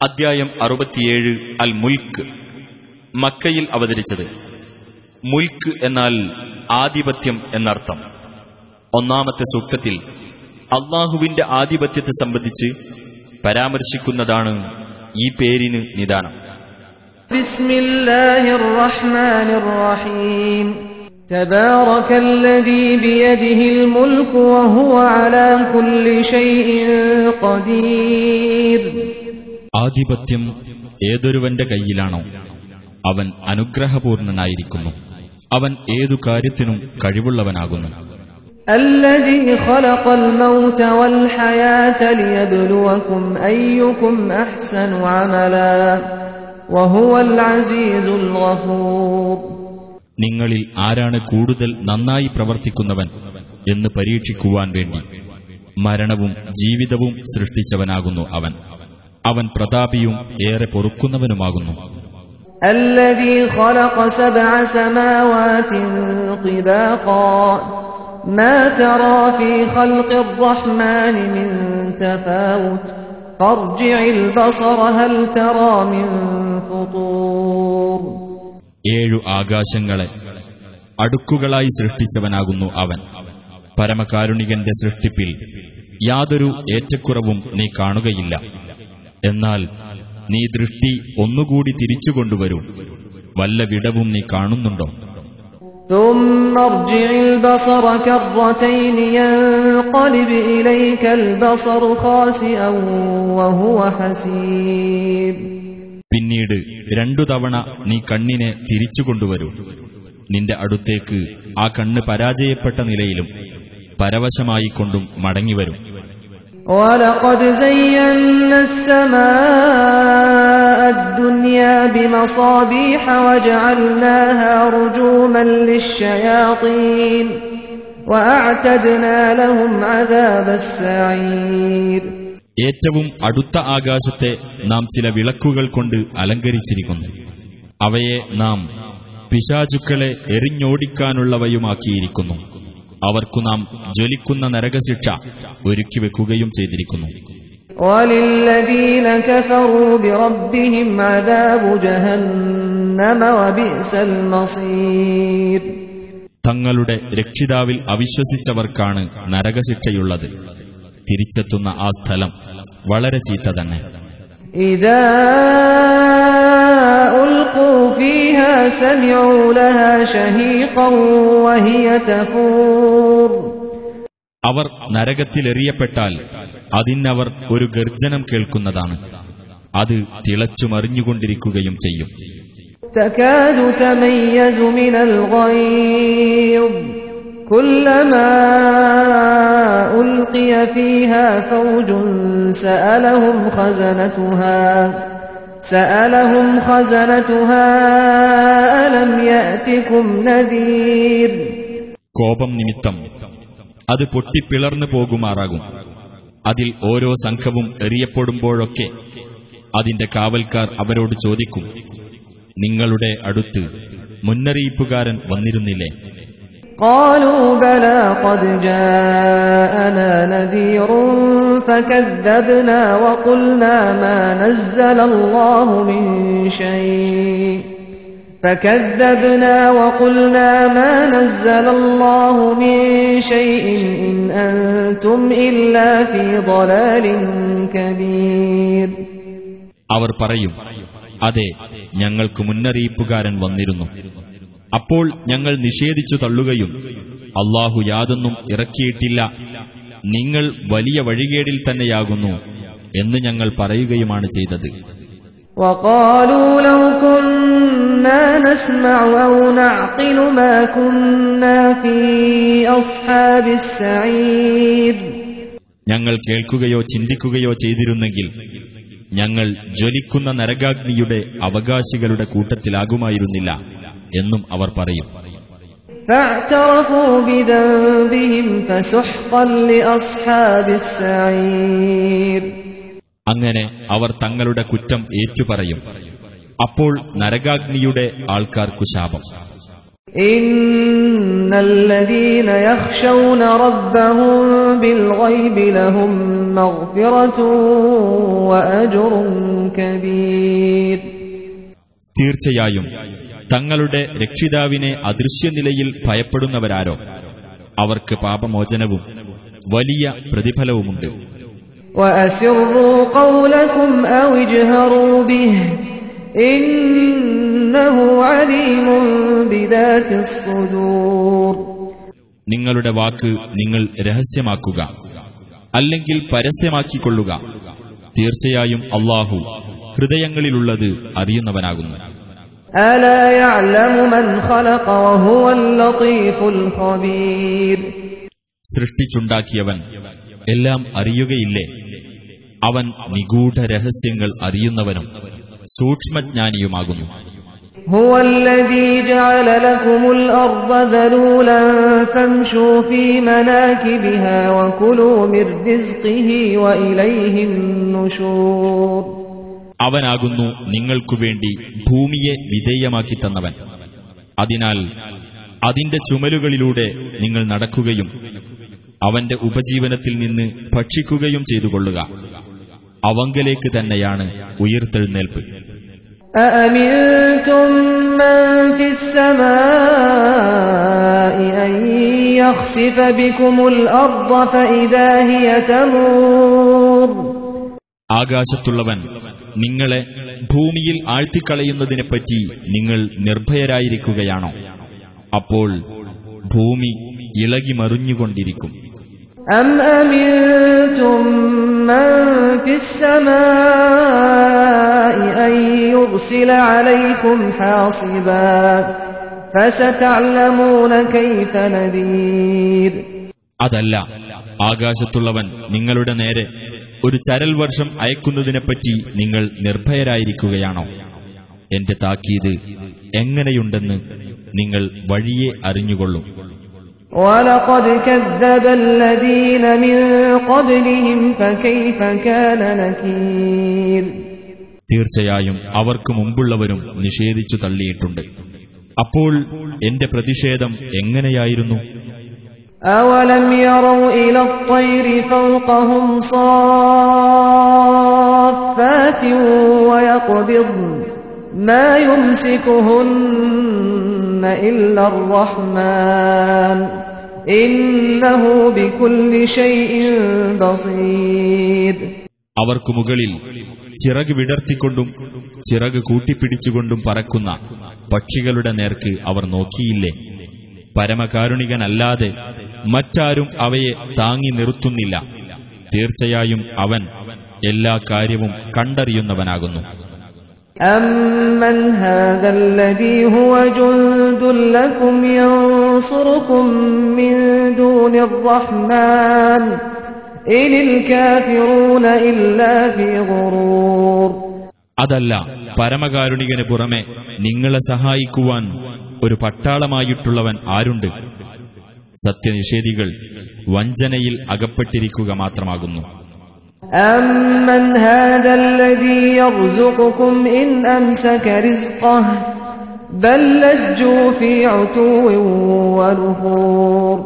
അദ്ധ്യായം അറുപത്തിയേഴ് അൽ മുൽക്ക് മക്കയിൽ അവതരിച്ചത് മുൽക്ക് എന്നാൽ ആധിപത്യം എന്നർത്ഥം ഒന്നാമത്തെ സൂക്തത്തിൽ അള്ളാഹുവിന്റെ ആധിപത്യത്തെ സംബന്ധിച്ച് പരാമർശിക്കുന്നതാണ് ഈ പേരിന് നിദാനം بسم الله الرحمن الرحيم تبارك الذي بيده الملك وهو على كل شيء قدير ആധിപത്യം ഏതൊരുവന്റെ കയ്യിലാണോ അവൻ അനുഗ്രഹപൂർണനായിരിക്കുന്നു. അവൻ ഏതു കാര്യത്തിനും കഴിവുള്ളവനാകുന്നു. നിങ്ങളിൽ ആരാണ് കൂടുതൽ നന്നായി പ്രവർത്തിക്കുന്നവൻ എന്ന് പരീക്ഷിക്കുവാൻ വേണ്ടി മരണവും ജീവിതവും സൃഷ്ടിച്ചവനാകുന്നു അവൻ. അവൻ പ്രതാപിയും ഏറെ പൊറുക്കുന്നവനുമാകുന്നു الذي خلق سبع سماوات طباقا ما ترى في خلق الرحمن من تفاوت فارجع البصر هل ترى من فطور ഏഴു ആകാശങ്ങളെ അടുക്കുകളായി സൃഷ്ടിച്ചവനാകുന്നു അവൻ പരമകാരുണികന്റെ സൃഷ്ടിപ്പിൽ യാതൊരു ഏറ്റക്കുറവും നീ കാണുകയില്ല എന്നാൽ നീ ദൃഷ്ടി ഒന്നുകൂടി തിരിച്ചുകൊണ്ടുവരും വല്ല വിടവും നീ കാണുന്നുണ്ടോ? പിന്നീട് രണ്ടു തവണ നീ കണ്ണിനെ തിരിച്ചുകൊണ്ടുവരൂ നിന്റെ അടുത്തേക്ക് ആ കണ്ണ് പരാജയപ്പെട്ട നിലയിലും പരവശമായിക്കൊണ്ടും മടങ്ങിവരും. ولقد زينا السماء الدنيا بمصابيح وجعلناها رجوما للشياطين وأعتدنا لهم عذاب السعير ഏറ്റവും അടുത്ത ആകാശത്തെ നാം ചില വിളക്കുകൾ കൊണ്ട് അലങ്കരിച്ചിരിക്കുന്നു അവയെ നാം പിശാചുക്കളെ എറിഞ്ഞോടിക്കാനുള്ളവയുമാക്കിയിരിക്കുന്നു അവർക്കു നാം ജ്വലിക്കുന്ന നരകശിക്ഷ ഒരുക്കി വെക്കുകയും ചെയ്തിരിക്കുന്നു. തങ്ങളുടെ രക്ഷിതാവിൽ അവിശ്വസിച്ചവർക്കാണ് നരകശിക്ഷയുള്ളത്. തിരിച്ചെത്തുന്ന ആ സ്ഥലം വളരെ ചീത്ത തന്നെ. ഇതാ ألقوا فيها سمعوا لها شهيقا وهي تفور അവർ നരകത്തിലെറിയപ്പെട്ടാൽ അതിനവർ ഒരു ഗർജനം കേൾക്കുന്നതാണ് അത് തിളച്ചുമറിഞ്ഞുകൊണ്ടിരിക്കുകയും ചെയ്യും تكاد تميز من الغيظ كلما ألقي فيها فوج سألهم خزنتها سألهم خزنتها ألم يأتكم نذير കോപം നിമിത്തം അത് പൊട്ടിപ്പിളർന്നു പോകുമാറാകും അതിൽ ഓരോ സംഘവും എറിയപ്പെടുമ്പോഴൊക്കെ അതിന്റെ കാവൽക്കാർ അവരോട് ചോദിക്കും നിങ്ങളുടെ അടുത്ത് മുന്നറിയിപ്പുകാരൻ വന്നിരുന്നില്ലേ قالوا بلى قد جاءنا نذير فكذبنا وقلنا ما نزل الله من شيء فكذبنا وقلنا ما نزل الله من شيء إن أنتم إلا في ضلال كبير അവർ പറയും അതെ ഞങ്ങൾക്ക് മുന്നറിയിപ്പുകാരൻ വന്നിരുന്നു അപ്പോൾ ഞങ്ങൾ നിഷേധിച്ചു തള്ളുകയും അള്ളാഹു യാതൊന്നും ഇറക്കിയിട്ടില്ല നിങ്ങൾ വലിയ വഴികേടിൽ തന്നെയാകുന്നു എന്ന് ഞങ്ങൾ പറയുകയുമാണ് ചെയ്തത്. ഞങ്ങൾ കേൾക്കുകയോ ചിന്തിക്കുകയോ ചെയ്തിരുന്നെങ്കിൽ ഞങ്ങൾ ജ്വലിക്കുന്ന നരകാഗ്നിയുടെ അവകാശികളുടെ കൂട്ടത്തിലാകുമായിരുന്നില്ല എന്നും അവർ പറയും. അങ്ങനെ അവർ തങ്ങളുടെ കുറ്റം ഏറ്റുപറയും. അപ്പോൾ നരകാഗ്നിയുടെ ആൾക്കാർക്കു ശാപം ും. യഖ്ശൗന ലഹും കബീർ. തീർച്ചയായും തങ്ങളുടെ രക്ഷിതാവിനെ അദൃശ്യനിലയിൽ ഭയപ്പെടുന്നവരാരോ? അവർക്ക് പാപമോചനവും വലിയ പ്രതിഫലവുമുണ്ട്. നിങ്ങളുടെ വാക്ക് നിങ്ങൾ രഹസ്യമാക്കുക അല്ലെങ്കിൽ പരസ്യമാക്കിക്കൊള്ളുക. തീർച്ചയായും അള്ളാഹു ഹൃദയങ്ങളിലുള്ളത് അറിയുന്നവനാകുന്നു. ألا يعلم من خلق وهو اللطيف الخبير സൃഷ്ടിച്ചുണ്ടാക്കിയവൻ എല്ലാം അറിയുകയില്ലേ അവൻ നിഗൂഢ രഹസ്യങ്ങൾ അറിയുന്നവനും സൂക്ഷ്മജ്ഞാനിയുമാകുന്നു هو الذي جعل لكم الأرض ذلولا فامشوا في مناكبها وكلوا من رزقه وإليه النشور അവനാകുന്നു നിങ്ങൾക്കു വേണ്ടി ഭൂമിയെ വിധേയമാക്കി തന്നവൻ അതിനാൽ അതിന്റെ ചുമലുകളിലൂടെ നിങ്ങൾ നടക്കുകയും അവന്റെ ഉപജീവനത്തിൽ നിന്ന് ഭക്ഷിക്കുകയും ചെയ്തുകൊള്ളുക അവങ്കലേക്ക് തന്നെയാണ് ഉയർത്തെഴുന്നേൽപ്പ് أأمنتم من في السماء أن يخسف بكم الأرض فإذا هي تمور ആകാശത്തുള്ളവൻ നിങ്ങളെ ഭൂമിയിൽ ആഴ്ത്തിക്കളയുന്നതിനെപ്പറ്റി നിങ്ങൾ നിർഭയരായിരിക്കുകയാണോ? അപ്പോൾ ഭൂമി ഇളകി മറിഞ്ഞുകൊണ്ടിരിക്കും അതല്ല ആകാശത്തുള്ളവൻ നിങ്ങളുടെ നേരെ ഒരു ചരൽ വർഷം അയക്കുന്നതിനെപ്പറ്റി നിങ്ങൾ നിർഭയരായിരിക്കുകയാണോ? എന്റെ താക്കീത് എങ്ങനെയുണ്ടെന്ന് നിങ്ങൾ വഴിയെ അറിഞ്ഞുകൊള്ളും. തീർച്ചയായും അവർക്ക് മുമ്പുള്ളവരും നിഷേധിച്ചു തള്ളിയിട്ടുണ്ട്. അപ്പോൾ എന്റെ പ്രതിഷേധം എങ്ങനെയായിരുന്നു? أولم يروا إلى الطير فوقهم صافات ويقبضن ما يمسكهن إلا الرحمن إنه بكل شيء بصير അവർക്കു മുകളിൽ ചിറക് വിടർത്തിക്കൊണ്ടും ചിറക് കൂട്ടിപ്പിടിച്ചുകൊണ്ടും പറക്കുന്ന പക്ഷികളുടെ നേർക്ക് അവർ നോക്കിയില്ലേ പരമകാരുണികനല്ലാതെ മറ്റാരും അവയെ താങ്ങി നിർത്തുന്നില്ല തീർച്ചയായും അവൻ എല്ലാ കാര്യവും കണ്ടറിയുന്നവനാകുന്നു أمن هذا الذي هو جند لكم ينصركم من دون الرحمن إن الكافرون إلا في غرور അതല്ല പരമകാരുണികന് പുറമെ നിങ്ങളെ സഹായിക്കുവാൻ ഒരു പട്ടാളമായിട്ടുള്ളവൻ ആരുണ്ട് സത്യനിഷേധികൾ വഞ്ചനയിൽ അകപ്പെട്ടിരിക്കുക മാത്രമാകുന്നു أمن هذا الذي يرزقكم إن أمسك رزقه بل لجوا في عتو ونفور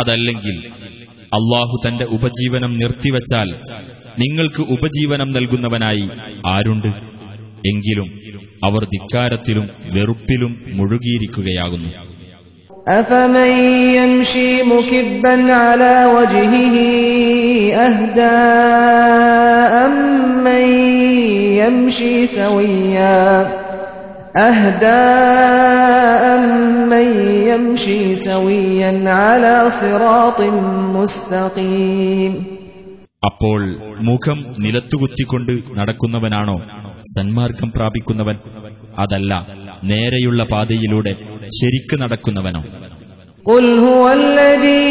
അതല്ലെങ്കിൽ അള്ളാഹു തന്റെ ഉപജീവനം നിർത്തിവച്ചാൽ നിങ്ങൾക്ക് ഉപജീവനം നൽകുന്നവനായി ആരുണ്ട് എങ്കിലും അവർ ധിക്കാരത്തിലും വെറുപ്പിലും മുഴുകിയിരിക്കുകയാകുന്നു أفمن يمشي مكبا على وجهه أهدى أمن يمشي سويا أهدى أمن يمشي سويا على صراط مستقيم അപ്പോൾ മുഖം നിലത്തുകുത്തിക്കൊണ്ട് നടക്കുന്നവനാണോ സന്മാർഗം പ്രാപിക്കുന്നവൻ അതല്ല നേരെയുള്ള പാതയിലൂടെ ശരിക്ക് നടക്കുന്നവനോ قل هو الذي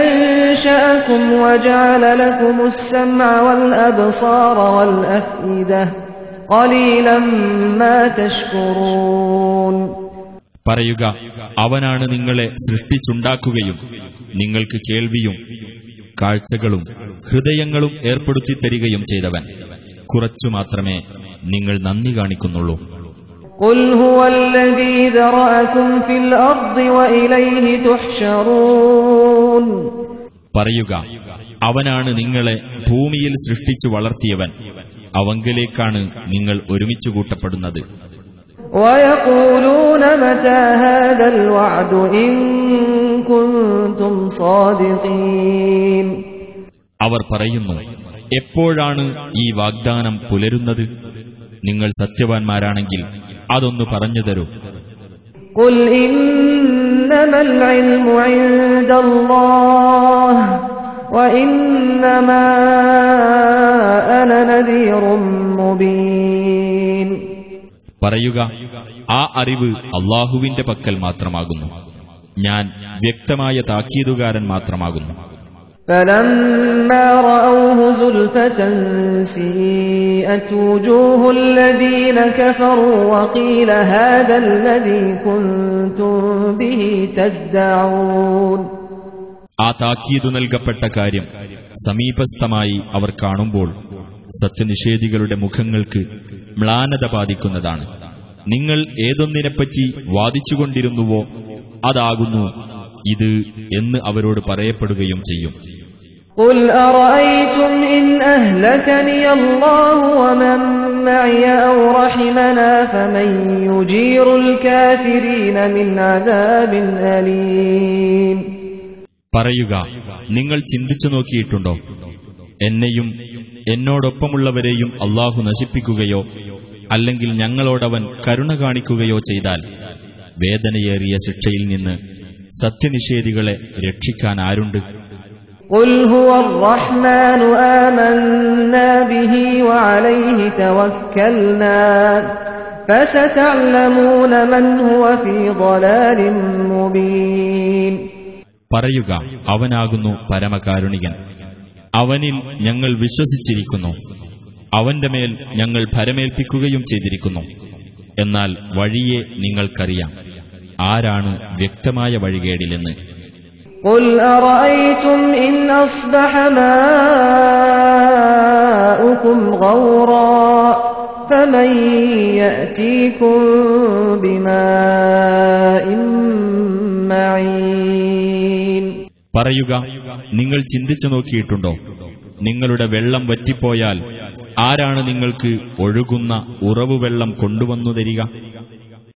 أنشأكم وجعل لكم السمع والأبصار والأفئدة قليلا ما تشكرون പറയുക അവനാണ് നിങ്ങളെ സൃഷ്ടിച്ചുണ്ടാക്കുകയും നിങ്ങൾക്ക് കേൾവിയും കാഴ്ചകളും ഹൃദയങ്ങളും ഏർപ്പെടുത്തി തരികയും ചെയ്തവൻ കുറച്ചു മാത്രമേ നിങ്ങൾ നന്ദി കാണിക്കുന്നുള്ളൂ قل هو الذي ذرأكم في الأرض وإليه تحشرون പറയുക അവനാണ് നിങ്ങളെ ഭൂമിയിൽ സൃഷ്ടിച്ചു വളർത്തിയവൻ അവങ്കലേക്കാണ് നിങ്ങൾ ഒരുമിച്ചു കൂട്ടപ്പെടുന്നത് ويقولون متى هذا الوعد إن كنتم صادقين അവർ പറയുന്നു എപ്പോഴാണ് ഈ വാഗ്ദാനം പുലരുന്നത് നിങ്ങൾ സത്യവാൻമാരാണെങ്കിൽ അതൊന്നു പറഞ്ഞു തരൂ قل إنما العلم عند الله وإنما أنا نذير مبين പറയുക ആ അറിവ് അള്ളാഹുവിന്റെ പക്കൽ മാത്രമാകുന്നു ഞാൻ വ്യക്തമായ താക്കീതുകാരൻ മാത്രമാകുന്നു فلما رأوه زلفة سيئت وجوه الذين كفروا وقيل هذا الذي كنتم به تدعون ആ താക്കീതു നൽകപ്പെട്ട കാര്യം സമീപസ്ഥമായി അവർ കാണുമ്പോൾ സത്യനിഷേധികളുടെ മുഖങ്ങൾക്ക് മ്ലാനത ബാധിക്കുന്നതാണ് നിങ്ങൾ ഏതൊന്നിനെപ്പറ്റി വാദിച്ചുകൊണ്ടിരുന്നുവോ അതാകുന്നു ഇത് എന്ന് അവരോട് പറയപ്പെടുകയും ചെയ്യും قل أرأيتم إن أهلكني الله ومن معي أو رحمنا فمن يجير الكافرين من عذاب أليم പറയുക നിങ്ങൾ ചിന്തിച്ചു നോക്കിയിട്ടുണ്ടോ എന്നെയും എന്നോടൊപ്പമുള്ളവരെയും അള്ളാഹു നശിപ്പിക്കുകയോ അല്ലെങ്കിൽ ഞങ്ങളോടവൻ കരുണ കാണിക്കുകയോ ചെയ്താൽ വേദനയേറിയ ശിക്ഷയിൽ നിന്ന് സത്യനിഷേധികളെ രക്ഷിക്കാൻ ആരുണ്ട് قل هو الرحمن آمنا به وعليه توكلنا فستعلمون من هو في ضلال مبين പറയുക അവനാകുന്നു പരമകാരുണികൻ അവനിൽ ഞങ്ങൾ വിശ്വസിച്ചിരിക്കുന്നു അവന്റെ മേൽ ഞങ്ങൾ ഭരമേൽപ്പിക്കുകയും ചെയ്തിരിക്കുന്നു എന്നാൽ വഴിയെ നിങ്ങൾക്കറിയാം ആരാണ് വ്യക്തമായ വഴികേടിലെന്ന് قل أرأيتم إن أصبح ماؤكم غورا فمن يأتيكم بماء معين പറയുക നിങ്ങൾ ചിന്തിച്ചു നോക്കിയിട്ടുണ്ടോ നിങ്ങളുടെ വെള്ളം വറ്റിപ്പോയാൽ ആരാണ് നിങ്ങൾക്ക് ഒഴുകുന്ന ഉറവുവെള്ളം കൊണ്ടുവന്നു തരിക